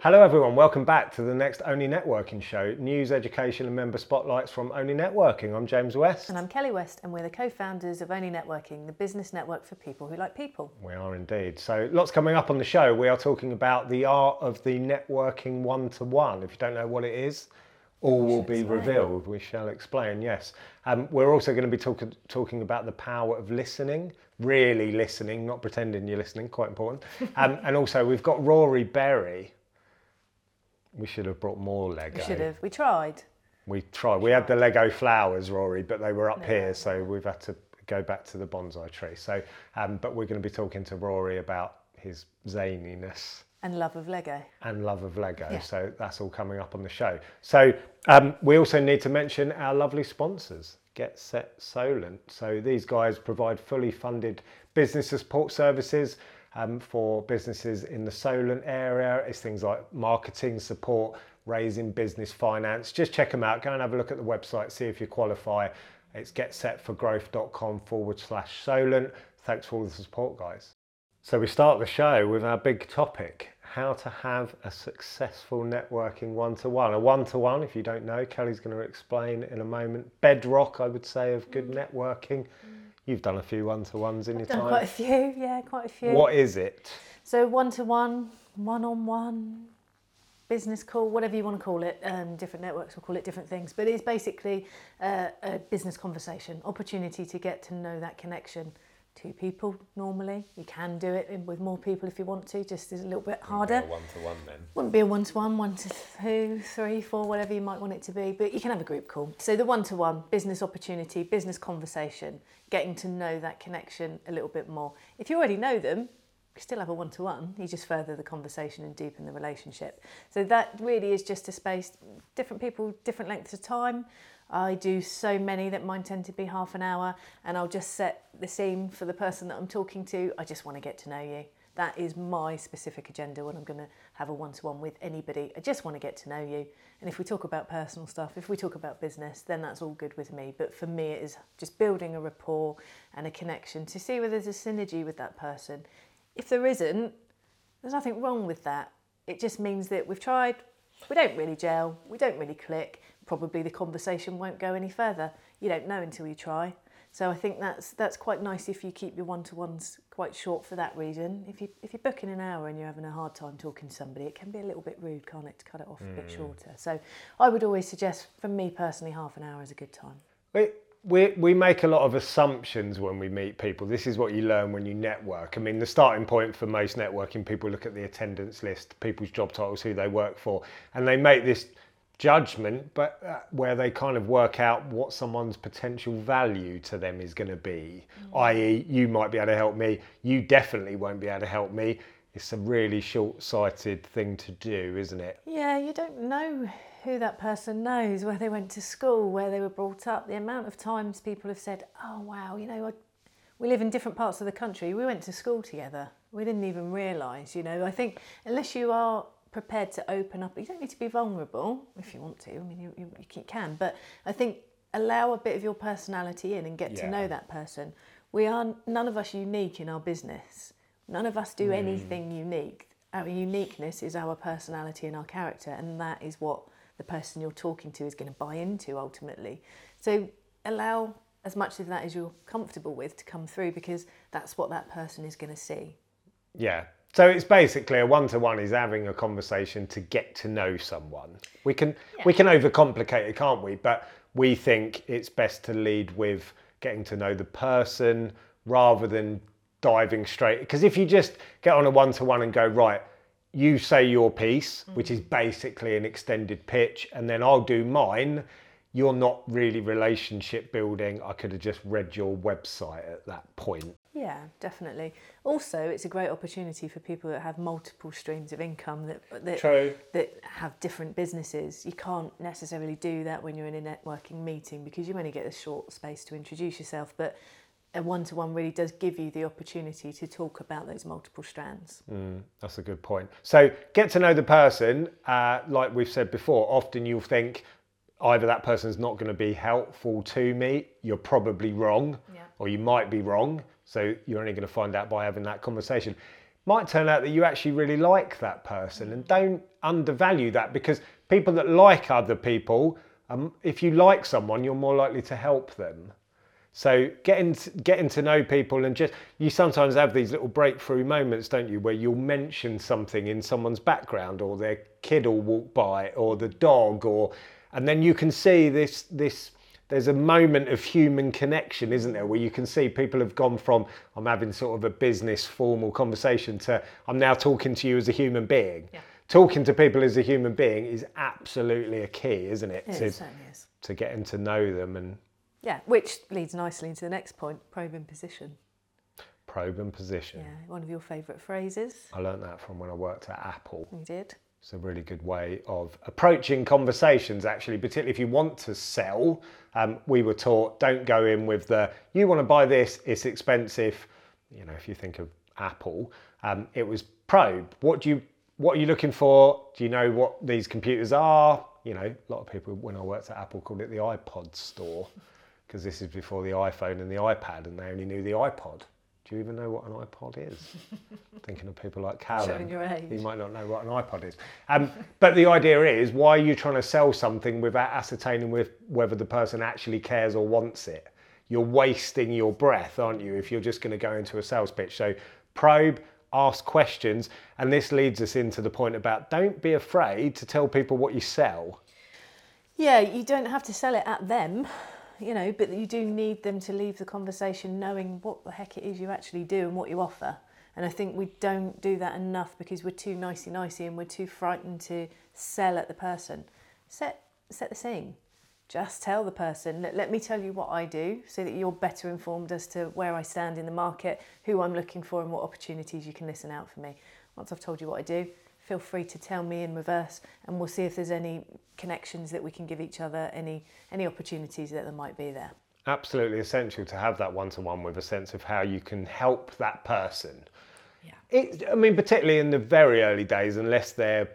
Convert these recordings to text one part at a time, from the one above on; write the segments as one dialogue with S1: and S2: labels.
S1: Hello, everyone. Welcome back to the next ONLE Networking show news, education, and member spotlights from ONLE Networking. I'm James West.
S2: And I'm Kelly West, and we're the co founders of ONLE Networking, the business network for people who like people.
S1: We are indeed. So, lots coming up on the show. We are talking about the art of the networking one to one. If you don't know what it is, all will be
S2: explain.
S1: revealed. We shall explain, yes. Um, we're also going to be talk- talking about the power of listening, really listening, not pretending you're listening, quite important. Um, and also, we've got Rory Berry. We should have brought more Lego.
S2: We should have. We tried.
S1: We tried. We had the Lego flowers, Rory, but they were up here, so we've had to go back to the bonsai tree. So, um, but we're going to be talking to Rory about his zaniness
S2: And love of Lego.
S1: and love of Lego.
S2: Yeah.
S1: So that's all coming up on the show. So um, we also need to mention our lovely sponsors, Get Set Solent. So these guys provide fully funded business support services um, for businesses in the Solent area. It's things like marketing support, raising business finance. Just check them out. Go and have a look at the website, see if you qualify. It's getsetforgrowth.com forward slash Solent. Thanks for all the support, guys. So we start the show with our big topic how to have a successful networking one to one. A one to one, if you don't know, Kelly's going to explain in a moment. Bedrock, I would say, of good networking. You've done a few one to ones in your
S2: Done
S1: time.
S2: quite a few, yeah, quite a few.
S1: What is it?
S2: So one to one, one on one, business call, whatever you want to call it. Um, different networks will call it different things, but it's basically uh, a business conversation, opportunity to get to know that connection. Two people normally. You can do it with more people if you want to, just is a little bit harder.
S1: One to one then.
S2: Wouldn't be a one to one, one to two, three, four, whatever you might want it to be, but you can have a group call. So the one to one, business opportunity, business conversation, getting to know that connection a little bit more. If you already know them, you still have a one to one, you just further the conversation and deepen the relationship. So that really is just a space, different people, different lengths of time. I do so many that mine tend to be half an hour, and I'll just set the scene for the person that I'm talking to. I just want to get to know you. That is my specific agenda when I'm going to have a one to one with anybody. I just want to get to know you. And if we talk about personal stuff, if we talk about business, then that's all good with me. But for me, it is just building a rapport and a connection to see whether there's a synergy with that person. If there isn't, there's nothing wrong with that. It just means that we've tried, we don't really gel, we don't really click. Probably the conversation won't go any further. You don't know until you try. So I think that's that's quite nice if you keep your one-to-ones quite short for that reason. If you if you're booking an hour and you're having a hard time talking to somebody, it can be a little bit rude, can't it, to cut it off a bit mm. shorter. So I would always suggest, for me personally, half an hour is a good time.
S1: We, we, we make a lot of assumptions when we meet people. This is what you learn when you network. I mean, the starting point for most networking, people look at the attendance list, people's job titles, who they work for, and they make this judgment, but uh, where they kind of work out what someone's potential value to them is going to be. I.e., you might be able to help me, you definitely won't be able to help me. It's a really short sighted thing to do, isn't it?
S2: Yeah, you don't know who that person knows, where they went to school, where they were brought up. The amount of times people have said, "Oh wow, you know, I, we live in different parts of the country. We went to school together. We didn't even realise, You know, I think unless you are prepared to open up, you don't need to be vulnerable if you want to. I mean, you, you, you can, but I think allow a bit of your personality in and get to know that person. We are none of us unique in our business. None of us do hmm. anything unique. Our uniqueness is our personality and our character, and that is what the person you're talking to is going to buy into ultimately. So allow as much of that as you're comfortable with to come through because that's what that person is going to see.
S1: Yeah. So it's basically a one-to-one is having a conversation to get to know someone. We can we can overcomplicate it, can't we? But we think it's best to lead with getting to know the person rather than diving straight. Because if you just get on a one-to-one and go right, you say your piece, mm. which is basically an extended pitch, and then I'll do mine. You're not really relationship building. I could have just read your website at that point.
S2: Yeah, definitely. Also, it's a great opportunity for people that have multiple streams of income that that,
S1: True.
S2: that have different businesses. You can't necessarily do that when you're in a networking meeting because you only get a short space to introduce yourself. But a one-to-one really does give you the opportunity to talk about those multiple strands.
S1: That's a good point. So get to know the person. Uh, like we've said before, often you'll think either that person's not going to be helpful to me. You're probably wrong,
S2: Yeah.
S1: or you might be wrong. So you're only going to find out by having that conversation. might turn out that you actually really like that person and don't undervalue that because people that like other people, um, if you like someone, you're more likely to help them. So getting to, getting to know people and just you sometimes have these little breakthrough moments, don't you, where you'll mention something in someone's background or their kid will walk by or the dog or and then you can see this this there's a moment of human connection, isn't there, where you can see people have gone from I'm having sort of a business formal conversation to I'm now talking to you as a human being.
S2: Yeah.
S1: Talking to people as a human being is absolutely a key, isn't it?
S2: It
S1: to,
S2: certainly is.
S1: to getting to know them and
S2: Yeah, which leads nicely into the next point probing position.
S1: probe and position.
S2: Yeah, one of your favourite phrases.
S1: I learned that from when I worked at Apple.
S2: You did.
S1: It's a really good way of approaching conversations, actually, particularly if you want to sell. Um, we were taught don't go in with the, you want to buy this, it's expensive. You know, if you think of Apple, um, it was probe. What do you, what are you looking for? Do you know what these computers are? You know, a lot of people, when I worked at Apple, called it the iPod store because this is before the iPhone and the iPad, and they only knew the iPod. Do you even know what an iPod is? Thinking of people like Callum,
S2: Showing your age.
S1: he might not know what an iPod is. Um, but the idea is, why are you trying to sell something without ascertaining with whether the person actually cares or wants it? You're wasting your breath, aren't you, if you're just going to go into a sales pitch? So probe, ask questions, and this leads us into the point about don't be afraid to tell people what you sell.
S2: Yeah, you don't have to sell it at them, you know, but you do need them to leave the conversation knowing what the heck it is you actually do and what you offer. And I think we don't do that enough because we're too nicey nicey and we're too frightened to sell at the person. Set set the scene. Just tell the person, let, let me tell you what I do so that you're better informed as to where I stand in the market, who I'm looking for, and what opportunities you can listen out for me. Once I've told you what I do, feel free to tell me in reverse and we'll see if there's any connections that we can give each other, any any opportunities that there might be there.
S1: Absolutely essential to have that one to one with a sense of how you can help that person.
S2: Yeah.
S1: It, I mean, particularly in the very early days, unless their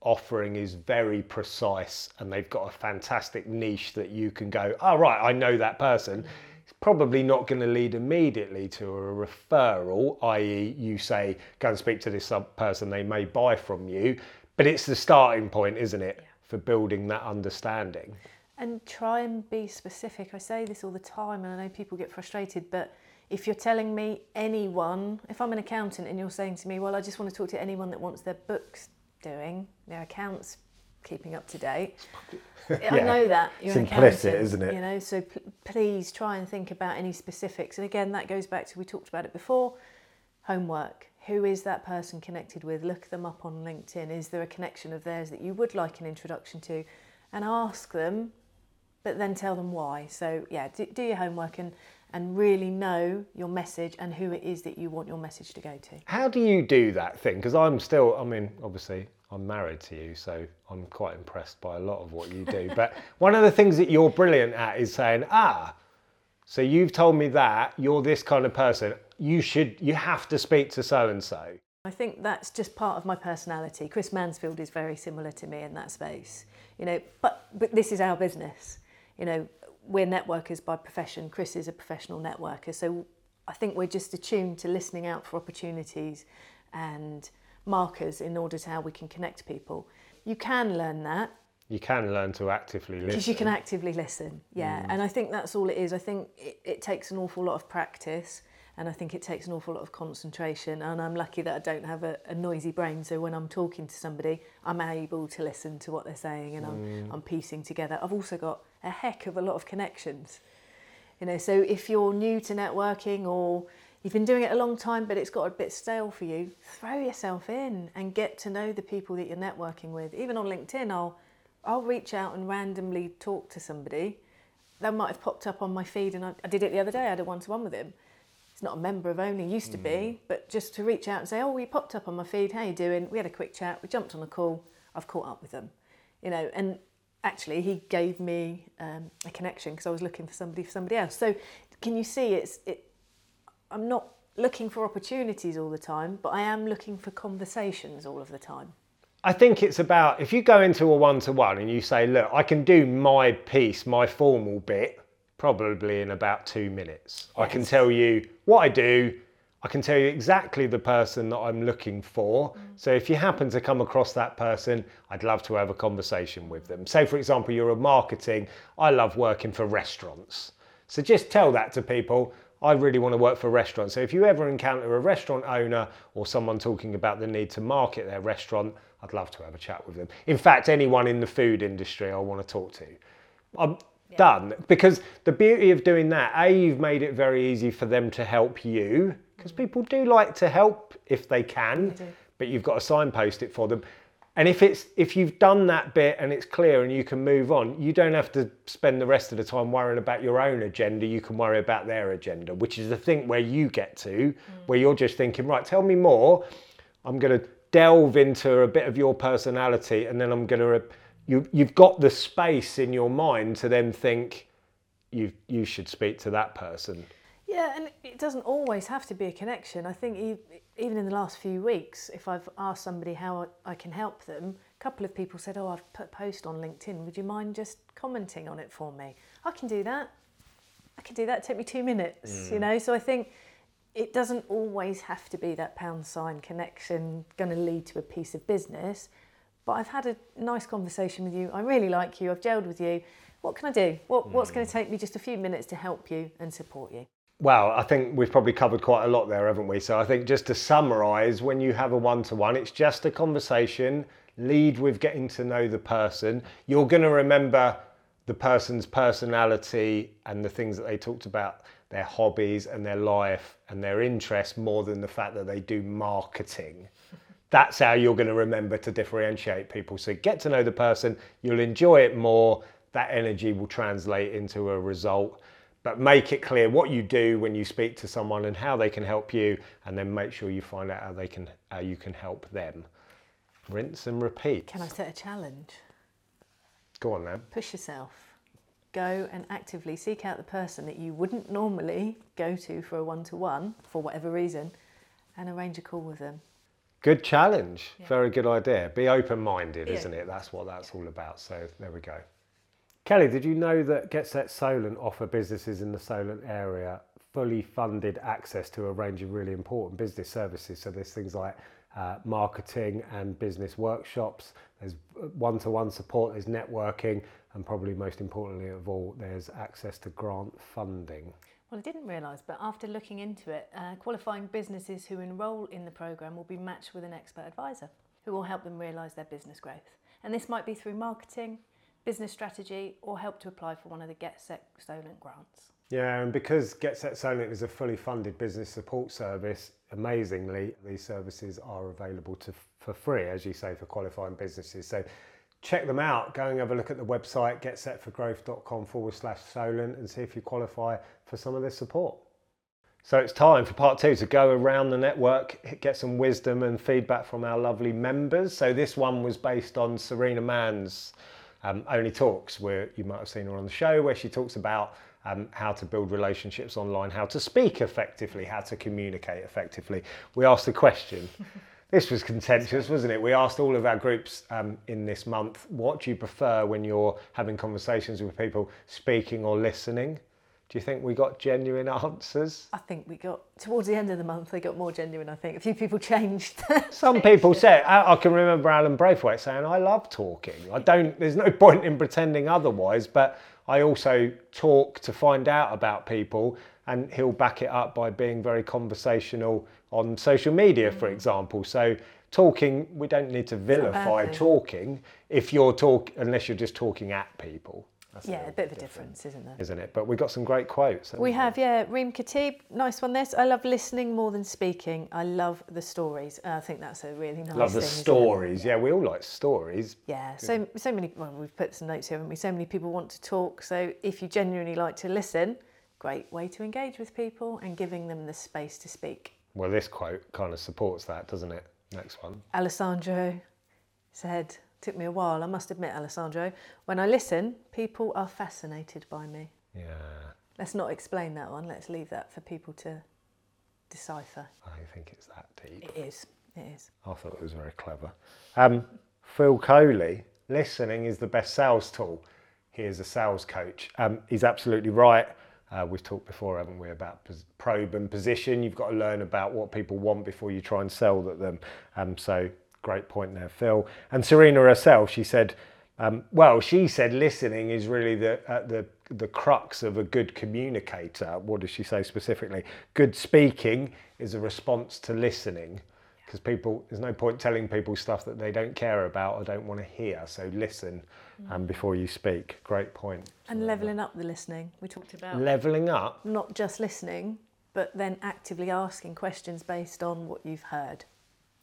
S1: offering is very precise and they've got a fantastic niche that you can go, oh, right, I know that person. It's probably not going to lead immediately to a referral, i.e., you say, go and speak to this sub- person, they may buy from you. But it's the starting point, isn't it, for building that understanding?
S2: And try and be specific. I say this all the time, and I know people get frustrated, but if you're telling me anyone, if I'm an accountant and you're saying to me, well, I just want to talk to anyone that wants their books doing, their accounts keeping up to date. I know that you're
S1: It's implicit, isn't it?
S2: You know, so p- please try and think about any specifics. And again, that goes back to we talked about it before. Homework. Who is that person connected with? Look them up on LinkedIn. Is there a connection of theirs that you would like an introduction to? And ask them, but then tell them why. So yeah, do, do your homework and and really know your message and who it is that you want your message to go to.
S1: How do you do that thing? Because I'm still, I mean, obviously, I'm married to you, so I'm quite impressed by a lot of what you do. but one of the things that you're brilliant at is saying, ah, so you've told me that you're this kind of person. You should, you have to speak to so and so.
S2: I think that's just part of my personality. Chris Mansfield is very similar to me in that space. You know, but but this is our business. You know, we're networkers by profession. Chris is a professional networker. So I think we're just attuned to listening out for opportunities and markers in order to how we can connect people. You can learn that
S1: You can learn to actively listen.
S2: because you can actively listen. Yeah, mm. and I think that's all it is. I think it, it takes an awful lot of practice, and I think it takes an awful lot of concentration. And I'm lucky that I don't have a, a noisy brain, so when I'm talking to somebody, I'm able to listen to what they're saying, and I'm mm. I'm piecing together. I've also got a heck of a lot of connections. You know, so if you're new to networking or you've been doing it a long time but it's got a bit stale for you, throw yourself in and get to know the people that you're networking with. Even on LinkedIn, I'll I'll reach out and randomly talk to somebody. That might have popped up on my feed, and I, I did it the other day. I had a one-to-one with him. He's not a member of ONLE, used to be, hmm. but just to reach out and say, "Oh, you popped up on my feed. How you doing?" We had a quick chat. We jumped on a call. I've caught up with them, you know, and actually he gave me um, a connection because I was looking for somebody for somebody else. So can you see it's it? I'm not looking for opportunities all the time, but I am looking for conversations all of the time.
S1: I think it's about if you go into a one to one and you say, look, I can do my piece, my formal bit, probably in about two minutes. I can tell you what I do, I can tell you exactly the person that I'm looking for. Mm. So if you happen to come across that person, I'd love to have a conversation with them. Say, for example, you're a marketing, I love working for restaurants. So just tell that to people. I really want to work for restaurants. So if you ever encounter a restaurant owner or someone talking about the need to market their restaurant, I'd love to have a chat with them. In fact, anyone in the food industry I want to talk to. I'm done. Because the beauty of doing that, A, you've made it very easy for them to help you, because people do like to help if they can,
S2: do.
S1: but you've got to signpost it for them. And if it's if you've done that bit and it's clear and you can move on, you don't have to spend the rest of the time worrying about your own agenda. You can worry about their agenda, which is the thing where you get to, mm. where you're just thinking, right, tell me more. I'm going to delve into a bit of your personality, and then I'm going to. You, you've got the space in your mind to then think, you you should speak to that person.
S2: Yeah, and it doesn't always have to be a connection. I think even in the last few weeks, if I've asked somebody how I can help them, a couple of people said, "Oh, I've put a post on LinkedIn. Would you mind just commenting on it for me?" I can do that. I can do that. Take me two minutes, you mm. know. So I think it doesn't always have to be that pound sign connection going to lead to a piece of business. But I've had a nice conversation with you. I really like you. I've gelled with you. What can I do? What, What's going to mm. take me just a few minutes to help you and support you?
S1: Well, I think we've probably covered quite a lot there, haven't we? So I think just to summarise, when you have a one to one, it's just a conversation. Lead with getting to know the person. You're going to remember the person's personality and the things that they talked about, their hobbies and their life and their interests more than the fact that they do marketing. That's how you're going to remember to differentiate people. So get to know the person, you'll enjoy it more. That energy will translate into a result but make it clear what you do when you speak to someone and how they can help you and then make sure you find out how they can how you can help them. Rinse and repeat.
S2: Can I set a challenge?
S1: go on then
S2: Push yourself. Go and actively seek out the person that you wouldn't normally go to for a one to one for whatever reason and arrange a call with them.
S1: good challenge. Very good idea. Be open-minded
S2: Yeah.
S1: isn't it? That's what that's all about. So there we go kelly did you know that get set solent offer businesses in the solent area fully funded access to a range of really important business services? So there's things like uh, marketing and business workshops. There's one-to-one support there's networking and probably most importantly of all there's access to grant funding.
S2: Well, I didn't realise, but after looking into it, uh, qualifying businesses who enrol in the programme will be matched with an expert advisor who will help them realise their business growth. And this might be through marketing, business strategy, or help to apply for one of the Get Set Solent grants.
S1: Yeah, and because Get Set Solent is a fully funded business support service, amazingly, these services are available to, for free, as you say, for qualifying businesses. So check them out. Go and have a look at the website, getsetforgrowth.com forward slash Solent, and see if you qualify for some of this support. So it's time for part two to go around the network, get some wisdom and feedback from our lovely members. So this one was based on Serena Mann's um, ONLE Talks, where you might have seen her on the show, where she talks about um, how to build relationships online, how to speak effectively, how to communicate effectively. We asked the question. This was contentious, wasn't it? We asked all of our groups um, in this month, what do you prefer when you're having conversations with people, speaking or listening? Do you think we got genuine answers?
S2: I think we got, towards the end of the month, they got more genuine, I think. A few people changed.
S1: Some people say, I, I can remember Alan Braithwaite saying, I love talking. I don't, there's no point in pretending otherwise, but I also talk to find out about people and he'll back it up by being very conversational on social media, for mm. example. So talking, we don't need to
S2: not a bad
S1: vilify talking if you're talk, unless you're just talking at people. That's
S2: yeah,
S1: little
S2: a bit of a difference, isn't there?
S1: Isn't it? But we've got some great quotes. haven't
S2: We have, yeah. Reem Khatib, nice one. This I love listening more than speaking. I love the stories. I think that's a really nice
S1: Love the
S2: thing,
S1: stories. Yeah, we all like stories.
S2: Yeah, so so many. Well, we've put some notes here, haven't we? So many people want to talk. So if you genuinely like to listen, great way to engage with people and giving them the space to speak.
S1: Well, this quote kind of supports that, doesn't it? Next one.
S2: Alessandro said, "Took me a while. I must admit, Alessandro. When I listen, people are fascinated by me.
S1: Yeah,
S2: Let's not explain that one. Let's leave that for people to decipher.
S1: I think it's that deep.
S2: It is. It is.
S1: I thought it was very clever. Um, Phil Coley, listening is the best sales tool. He is a sales coach. Um, he's absolutely right. Uh, we've talked before, haven't we, about pos- probe and position. You've got to learn about what people want before you try and sell them. Um, so great point there, Phil. And Serena herself, she said, um, well, she said listening is really the uh, the the crux of a good communicator. What does she say specifically? Good speaking is a response to listening, because people there's no point telling people stuff that they don't care about or don't want to hear. So listen um, before you speak. Great point.
S2: And leveling up the listening. We talked about
S1: Leveling up.
S2: not just listening, but then actively asking questions based on what you've heard.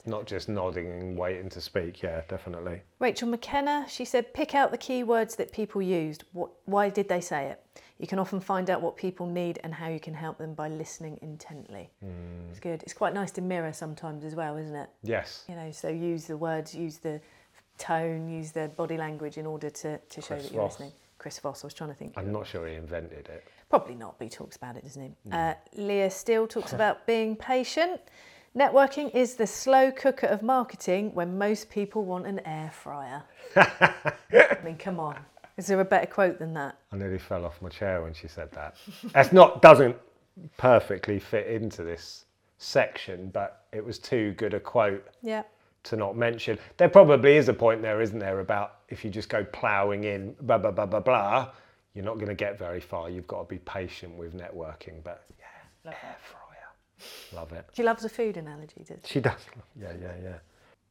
S1: Not just nodding and waiting to speak. Yeah, definitely.
S2: Rachel McKenna, she said, pick out the key words that people used. What, why did they say it? You can often find out what people need and how you can help them by listening intently. It's good. It's quite nice to mirror sometimes as well, isn't it?
S1: Yes.
S2: You know, so use the words, use the tone, use the body language in order to, to show
S1: Chris
S2: that you're
S1: Voss.
S2: listening. Chris Voss, I was trying to think.
S1: I'm not sure he invented it.
S2: Probably not, but he talks about it, doesn't he? Uh, Leah Steele talks about being patient. Networking is the slow cooker of marketing when most people want an air fryer. I mean, come on. Is there a better quote than that?
S1: I nearly fell off my chair when she said that. That's not doesn't perfectly fit into this section, but it was too good a quote
S2: Yeah.
S1: to not mention. There probably is a point there, isn't there, about if you just go ploughing in, blah blah blah blah blah, you're not going to get very far. You've got to be patient with networking. But yeah, air fryer, love it.
S2: She loves a food analogy, does she?
S1: She does. Yeah, yeah, yeah.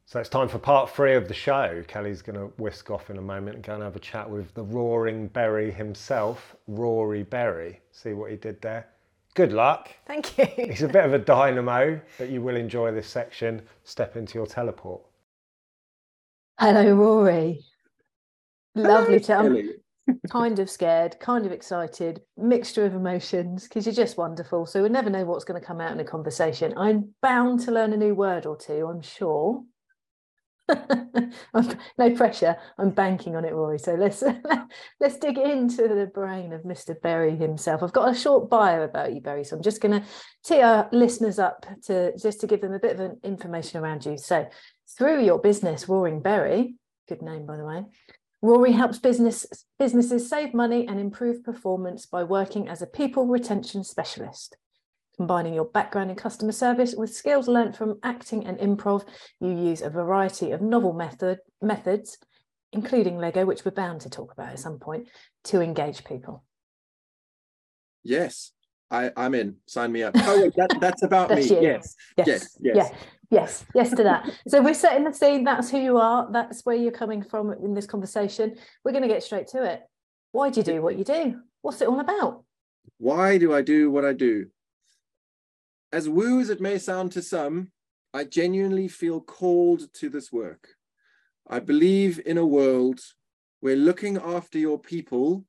S1: So it's time for part three of the show. Kelly's going to whisk off in a moment and go and have a chat with the roaring Berry himself, Rory Berry. See what he did there. Good luck.
S2: Thank you.
S1: He's a bit of a dynamo, but you will enjoy this section. Step into your teleport.
S2: Hello, Rory. Lovely to.
S3: Kelly.
S2: Kind of scared, kind of excited, mixture of emotions because you're just wonderful. So we never know what's going to come out in a conversation. I'm bound to learn a new word or two, I'm sure. No pressure. I'm banking on it, Rory. So let's let's dig into the brain of Mr. Berry himself. I've got a short bio about you, Berry. So I'm just going to tee our listeners up to just to give them a bit of information around you. So through your business, Roaring Berry, good name by the way, Rory helps business businesses save money and improve performance by working as a people retention specialist. Combining your background in customer service with skills learnt from acting and improv, you use a variety of novel method methods, including Lego, which we're bound to talk about at some point, to engage people.
S3: Yes, I, I'm in. Sign me up. Oh, wait, that, that's about me. Yes,
S2: Yes,
S3: yes, yes.
S2: Yes, yes to that. so we're setting the scene. That's who you are. That's where you're coming from in this conversation. We're going to get straight to it. Why do you do what you do? What's it all about?
S3: Why do I do what I do? As woo as it may sound to some, I genuinely feel called to this work. I believe in a world where looking after your people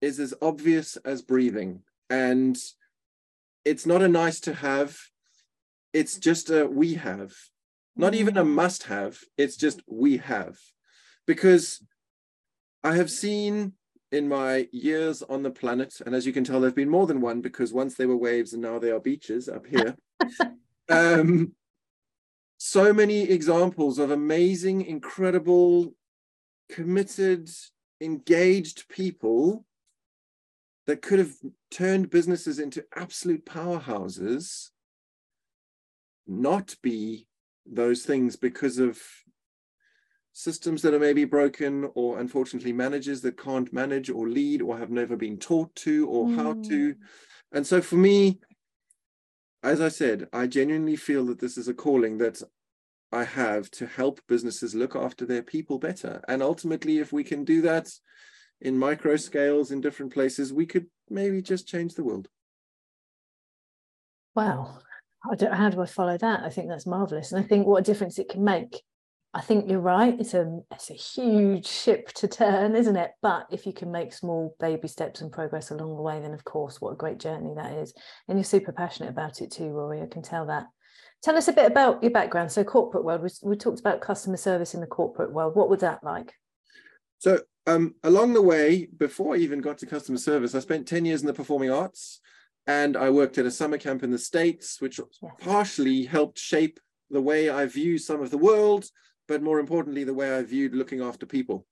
S3: is as obvious as breathing. And it's not a nice to have, it's just a we have. Not even a must have, it's just we have. Because I have seen in my years on the planet, and as you can tell, there've been more than one because once they were waves and now they are beaches up here. um, so many examples of amazing, incredible, committed, engaged people that could have turned businesses into absolute powerhouses, not be those things because of systems that are maybe broken or unfortunately managers that can't manage or lead or have never been taught to or how to. Hmm. And so for me as i said i genuinely feel that this is a calling that i have to help businesses look after their people better. And ultimately if we can do that in micro scales in different places we could maybe just change the world.
S2: Wow. How do I follow that? I think that's marvelous. And I think what a difference it can make. I think you're right. It's a it's a huge ship to turn, isn't it? But if you can make small baby steps and progress along the way, then of course, what a great journey that is. And you're super passionate about it too, Rory. I can tell that. Tell us a bit about your background. So, corporate world. We, we talked about customer service in the corporate world. What was that like?
S3: So um, along the way, before I even got to customer service, I spent 10 years in the performing arts and I worked at a summer camp in the States, which partially helped shape the way I view some of the world, but more importantly, the way I viewed looking after people.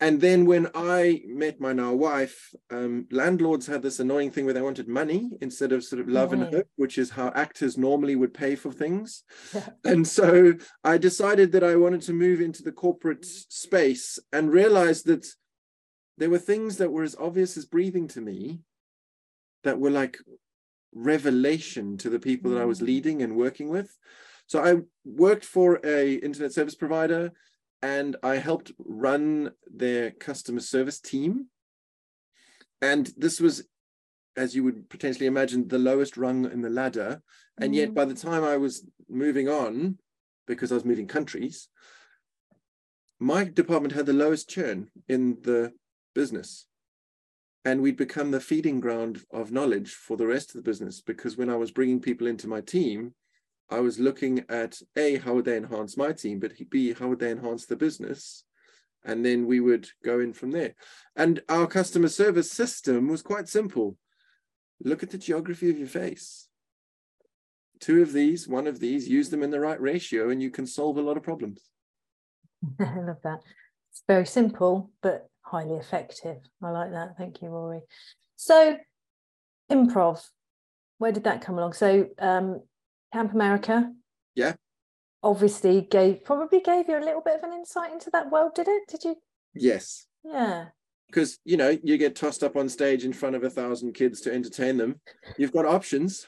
S3: and then when I met my now wife, um, landlords had this annoying thing where they wanted money instead of sort of love and hope, which is how actors normally would pay for things. And so I decided that I wanted to move into the corporate space and realized that there were things that were as obvious as breathing to me that were like revelation to the people that I was mm. leading and working with. So I worked for a internet service provider and I helped run their customer service team. And this was, as you would potentially imagine, the lowest rung in the ladder. And yet, mm. by the time I was moving on, because I was moving countries, my department had the lowest churn in the business. And we'd become the feeding ground of knowledge for the rest of the business because when I was bringing people into my team, I was looking at A, how would they enhance my team, but B, how would they enhance the business? And then we would go in from there. And our customer service system was quite simple. Look at the geography of your face. Two of these, one of these, use them in the right ratio, and you can solve a lot of problems.
S2: I love that. It's very simple, but highly effective. I like that. Thank you, Rory. So, improv, where did that come along? So, um, Camp America.
S3: Yeah.
S2: Obviously gave probably gave you a little bit of an insight into that world, did it? Did you?
S3: Yes.
S2: Yeah.
S3: Because you know, you get tossed up on stage in front of a thousand kids to entertain them. You've got options.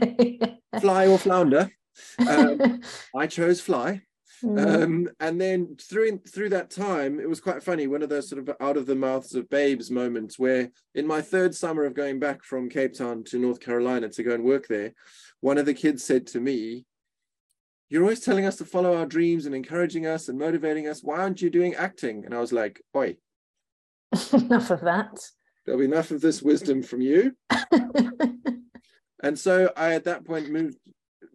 S3: fly or flounder. Um, I chose fly. Mm. Um, and then through through that time, it was quite funny. One of those sort of out of the mouths of babes moments where, in my third summer of going back from Cape Town to North Carolina to go and work there, one of the kids said to me, You're always telling us to follow our dreams and encouraging us and motivating us. Why aren't you doing acting? And I was like, Oi.
S2: enough of that.
S3: There'll be enough of this wisdom from you. and so I, at that point, moved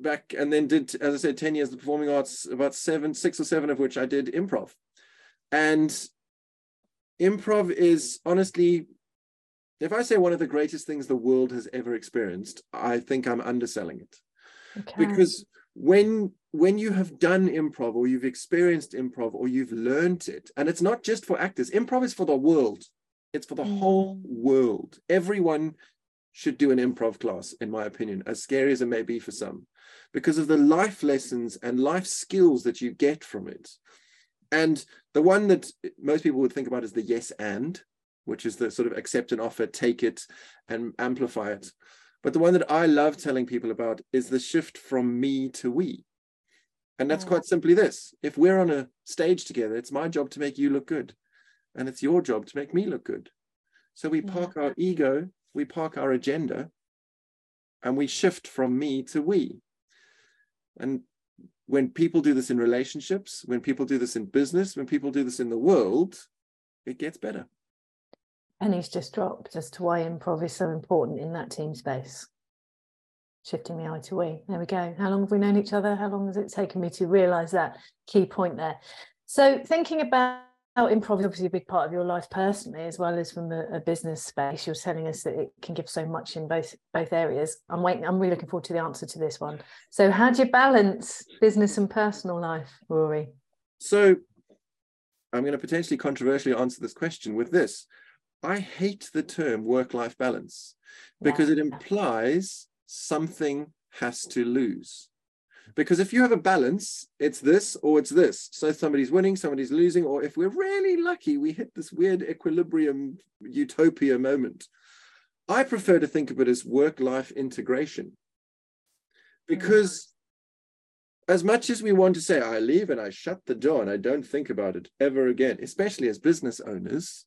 S3: back and then did, as I said, 10 years of performing arts, about seven, six or seven of which I did improv. And improv is honestly if I say one of the greatest things the world has ever experienced, I think I'm underselling it. Okay. Because when when you have done improv or you've experienced improv or you've learned it, and it's not just for actors, improv is for the world. It's for the mm. whole world. Everyone should do an improv class, in my opinion, as scary as it may be for some, because of the life lessons and life skills that you get from it. And the one that most people would think about is the yes and, which is the sort of accept an offer, take it, and amplify it. But the one that I love telling people about is the shift from me to we. And that's mm. quite simply this if we're on a stage together, it's my job to make you look good, and it's your job to make me look good. So we mm. park our ego, we park our agenda, and we shift from me to we. And when people do this in relationships, when people do this in business, when people do this in the world, it gets better
S2: And he's just dropped as to why improv is so important in that team space. Shifting the I to we. There we go. How long have we known each other? How long has it taken me to realise that key point there? So thinking about improv is obviously a big part of your life personally, as well as from a, a, business space. You're telling us that it can give so much in both both areas. I'm waiting. I'm really looking forward to the answer to this one. So, how do you balance business and personal life, Rory?
S3: So, I'm going to potentially controversially answer this question with this. I hate the term work life balance because yeah. it implies something has to lose. Because if you have a balance, it's this or it's this. So somebody's winning, somebody's losing, or if we're really lucky, we hit this weird equilibrium utopia moment. I prefer to think of it as work life integration. Because as much as we want to say, I leave and I shut the door and I don't think about it ever again, especially as business owners,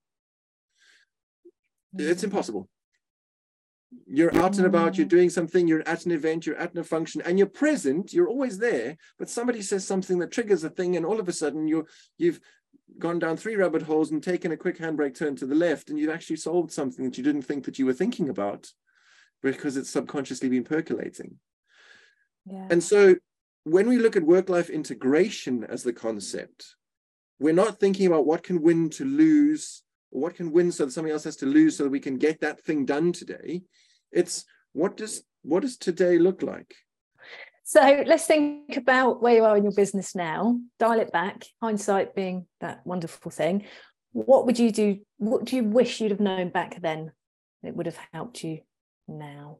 S3: it's mm-hmm. impossible. You're out and about, you're doing something, you're at an event, you're at a function, and you're present, you're always there, but somebody says something that triggers a thing, and all of a sudden you're you've gone down three rabbit holes and taken a quick handbrake turn to the left, and you've actually solved something that you didn't think that you were thinking about because it's subconsciously been percolating. Yeah. And so when we look at work-life integration as the concept, we're not thinking about what can win to lose what can win so that somebody else has to lose so that we can get that thing done today it's what does what does today look like
S2: so let's think about where you are in your business now dial it back hindsight being that wonderful thing what would you do? What do you wish you'd have known back then that would have helped you now?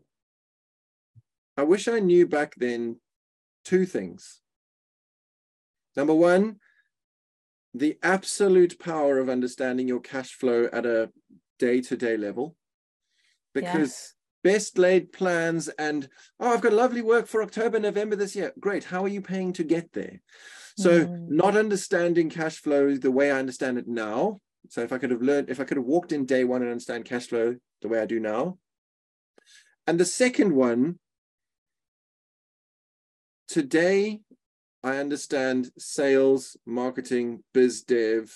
S3: I wish I knew back then two things. Number one, the absolute power of understanding your cash flow at a day to day level. Because yes. Best laid plans and, oh, I've got lovely work for October, November this year. Great. How are you paying to get there? So, mm. not understanding cash flow the way I understand it now. So, if I could have learned, if I could have walked in day one and understand cash flow the way I do now. And the second one today I understand sales, marketing, biz dev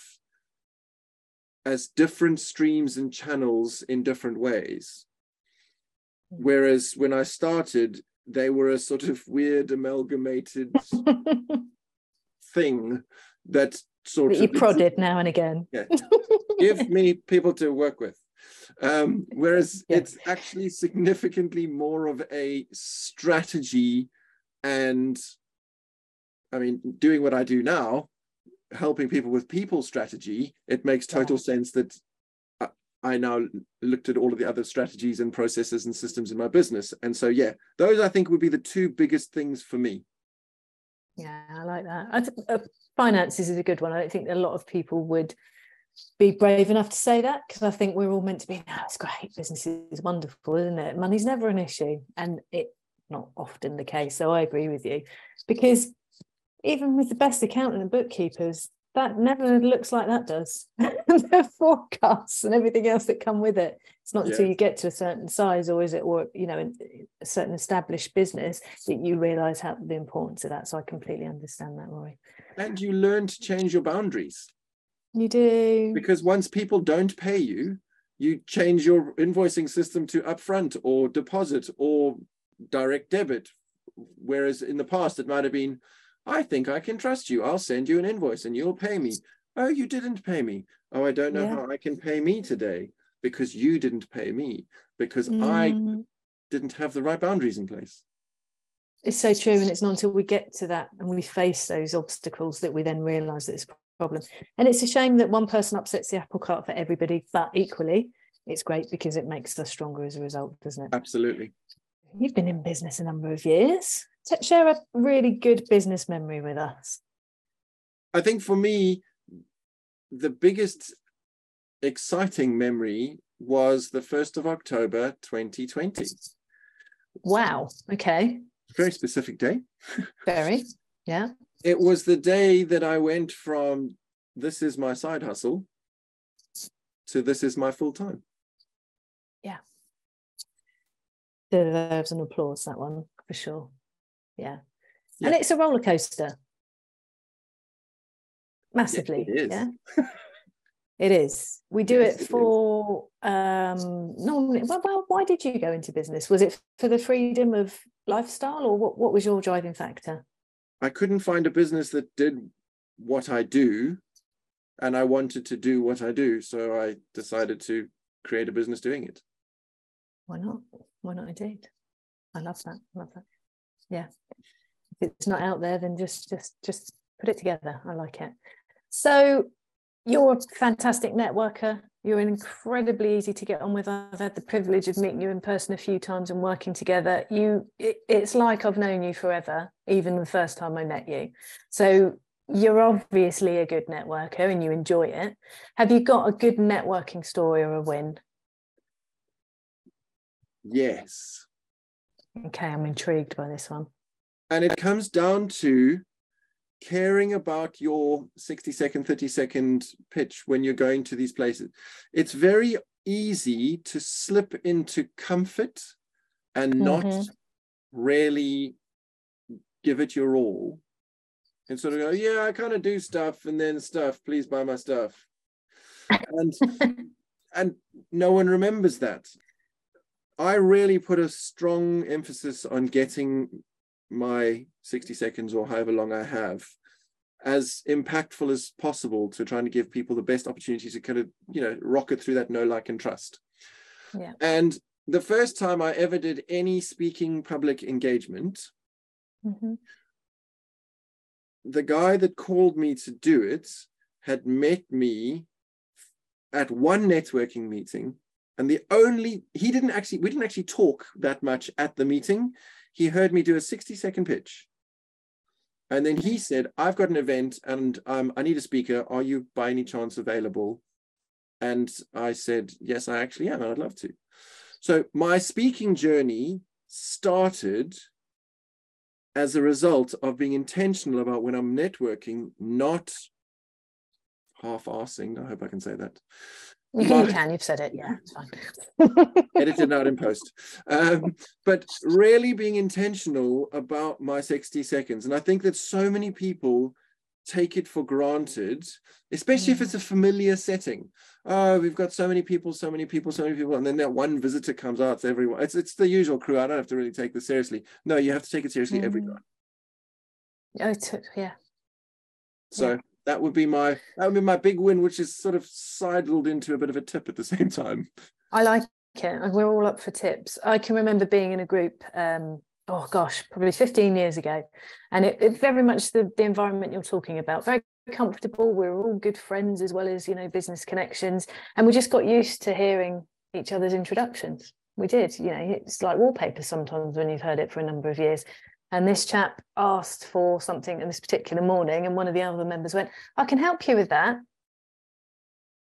S3: as different streams and channels in different ways. Whereas when I started, they were a sort of weird amalgamated thing that sort
S2: that of you prodded now and again.
S3: Yeah. Give me people to work with. Um, whereas yeah. it's actually significantly more of a strategy and I mean, doing what I do now, helping people with people strategy, it makes total yeah. sense that I now looked at all of the other strategies and processes and systems in my business. And so, yeah, those I think would be the two biggest things for me.
S2: Yeah, I like that. I th- uh, finances is a good one. I don't think a lot of people would be brave enough to say that because I think we're all meant to be, no, it's great. Business is wonderful, isn't it? Money's never an issue. And it not often the case. So I agree with you because even with the best accountant and bookkeepers, that never looks like that does. the forecasts and everything else that come with it. It's not yeah. until you get to a certain size, or is it, or you know, a certain established business that you realise how the importance of that. So I completely understand that, Rory.
S3: And you learn to change your boundaries.
S2: You do
S3: because once people don't pay you, you change your invoicing system to upfront or deposit or direct debit. Whereas in the past, it might have been, I think I can trust you. I'll send you an invoice and you'll pay me. Oh, you didn't pay me. Oh, I don't know yeah. how I can pay me today because you didn't pay me because mm. I didn't have the right boundaries in place.
S2: It's so true. And it's not until we get to that and we face those obstacles that we then realize that it's a problem. And it's a shame that one person upsets the apple cart for everybody, but equally, it's great because it makes us stronger as a result, doesn't it?
S3: Absolutely.
S2: You've been in business a number of years. Share a really good business memory with us.
S3: I think for me, the biggest exciting memory was the 1st of October 2020.
S2: Wow. Okay.
S3: Very specific day.
S2: Very. Yeah.
S3: It was the day that I went from this is my side hustle to this is my full time.
S2: Yeah deserves an applause that one for sure yeah, yeah. and it's a roller coaster. Massively yeah, it is. yeah? it is. We do yes, it for it um normally well, well why did you go into business? Was it for the freedom of lifestyle or what, what was your driving factor?
S3: I couldn't find a business that did what i do and i wanted to do what i do so i decided to create a business doing it.
S2: Why not? Why not indeed? I love that. I love that yeah. If it's not out there then just just just put it together. I like it. So you're a fantastic networker. You're incredibly easy to get on with. I've had the privilege of meeting you in person a few times and working together. You it, it's like i've known you forever even the first time i met you. So you're obviously a good networker and you enjoy it. Have you got a good networking story or a win?
S3: Yes.
S2: Okay, I'm intrigued by this one.
S3: And it comes down to caring about your 60 second, 30 second pitch when you're going to these places. It's very easy to slip into comfort and not mm-hmm. really give it your all and sort of go, yeah, I kind of do stuff and then stuff, please buy my stuff. And and no one remembers that. I really put a strong emphasis on getting my 60 seconds or however long I have as impactful as possible to trying to give people the best opportunity to kind of, you know, rocket through that no like, and trust.
S2: Yeah.
S3: And the first time I ever did any speaking public engagement,
S2: mm-hmm.
S3: the guy that called me to do it had met me at one networking meeting, and the only he didn't actually we didn't actually talk that much at the meeting. He heard me do a 60 second pitch. And then he said, I've got an event and um, I need a speaker. Are you by any chance available? And I said, Yes, I actually am. I'd love to. So my speaking journey started as a result of being intentional about when I'm networking, not half-assing. I hope I can say that.
S2: You can, you can, you've said it. Yeah, it's fine.
S3: edited out in post. Um, but really being intentional about my 60 seconds. And I think that so many people take it for granted, especially if it's a familiar setting. Oh, we've got so many people, so many people, so many people, and then that one visitor comes out. It's everyone. It's it's the usual crew. I don't have to really take this seriously. No, you have to take it seriously mm. every time.
S2: Oh, yeah.
S3: So yeah. That would be my that would be my big win, which is sort of sidled into a bit of a tip at the same time.
S2: I like it. We're all up for tips. I can remember being in a group um, oh gosh, probably 15 years ago. And it, it very much the, the environment you're talking about, very comfortable. We are all good friends as well as, you know, business connections. And we just got used to hearing each other's introductions. We did, you know, it's like wallpaper sometimes when you've heard it for a number of years. And this chap asked for something in this particular morning, and one of the other members went, I can help you with that.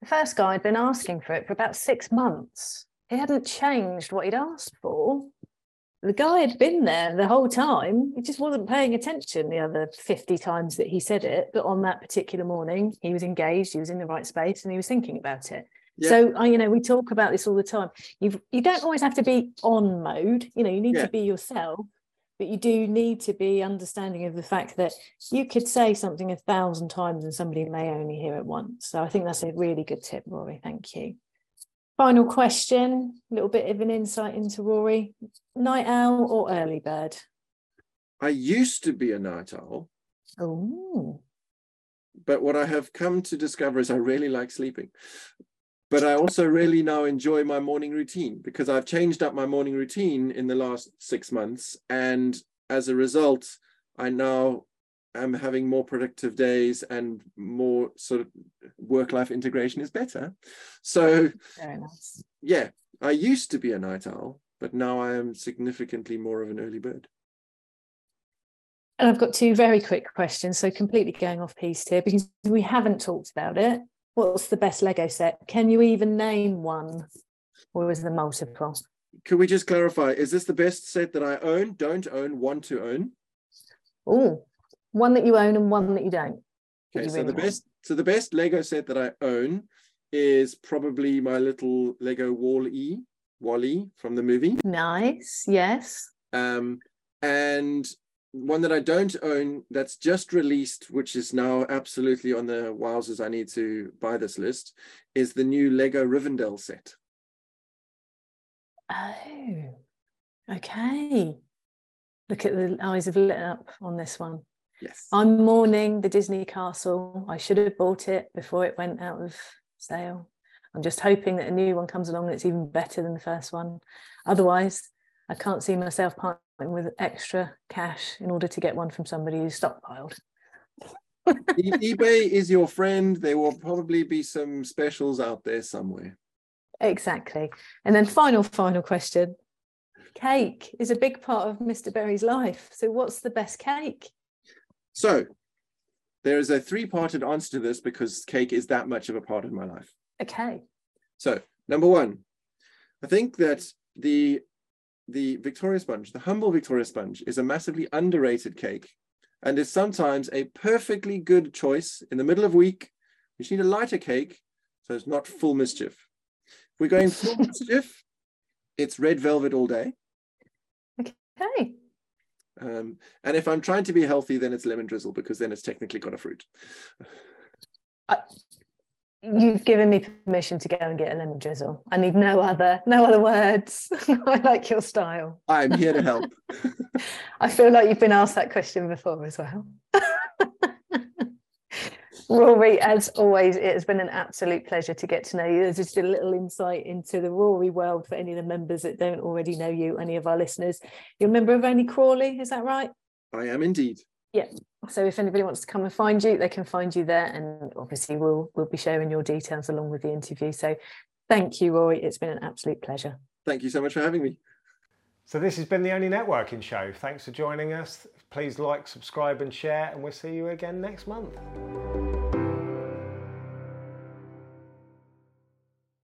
S2: The first guy had been asking for it for about six months. He hadn't changed what he'd asked for the guy had been there the whole time. He just wasn't paying attention the other 50 times that he said it. But on that particular morning, he was engaged, he was in the right space, and he was thinking about it. Yeah. So, I, you know, we talk about this all the time. You've, you don't always have to be on mode. You know, you need yeah. to be yourself, but you do need to be understanding of the fact that you could say something a thousand times and somebody may only hear it once. So I think that's a really good tip, Rory. Thank you. Final question, a little bit of an insight into Rory. Night owl or early bird?
S3: I used to be a night owl.
S2: Oh.
S3: But what I have come to discover is I really like sleeping. But I also really now enjoy my morning routine because I've changed up my morning routine in the last six months. And as a result, I now am having more productive days and more sort of work life integration is better. So,
S2: nice.
S3: Yeah, I used to be a night owl, but now I am significantly more of an early bird.
S2: And I've got two very quick questions. So, completely going off piece here because we haven't talked about it. What's the best Lego set? Can you even name one? Or is the multiple?
S3: Could we just clarify? Is this the best set that I own, don't own, want to own?
S2: Oh, one that you own and one that you don't.
S3: Okay, you so really the best so the best Lego set that I own is probably my little Lego Wall E, WALL-E from the movie.
S2: Nice, yes.
S3: Um, and one that I don't own that's just released, which is now absolutely on the wowzers, I need to buy this list, is the new Lego Rivendell set.
S2: Oh, okay. Look at the eyes have lit up on this one.
S3: Yes.
S2: I'm mourning the Disney castle. I should have bought it before it went out of sale. I'm just hoping that a new one comes along that's even better than the first one. Otherwise, I can't see myself parting with extra cash in order to get one from somebody who's stockpiled.
S3: eBay is your friend. There will probably be some specials out there somewhere.
S2: Exactly. And then final, final question. Cake is a big part of Mr. Berry's life. So what's the best cake?
S3: So there is a three-parted answer to this because cake is that much of a part of my life.
S2: Okay.
S3: So number one, I think that the the Victoria sponge, the humble Victoria sponge, is a massively underrated cake and is sometimes a perfectly good choice in the middle of week. We just need a lighter cake, so it's not full mischief. If we're going full mischief, it's red velvet all day.
S2: Okay.
S3: Um, and if I'm trying to be healthy, then it's lemon drizzle because then it's technically got a fruit.
S2: I, you've given me permission to go and get a lemon drizzle. I need no other, no other words. I like your style.
S3: I'm here to help.
S2: I feel like you've been asked that question before as well. Rory, as always, it has been an absolute pleasure to get to know you. There's just a little insight into the Rory world for any of the members that don't already know you, any of our listeners. You're a member of ONLE Crawley, is that right?
S3: I am indeed.
S2: Yeah. So if anybody wants to come and find you, they can find you there, and obviously we'll we'll be sharing your details along with the interview. So thank you, Roy. It's been an absolute pleasure.
S3: Thank you so much for having me.
S1: So this has been the ONLE Networking Show. Thanks for joining us. Please like, subscribe, and share, and we'll see you again next month.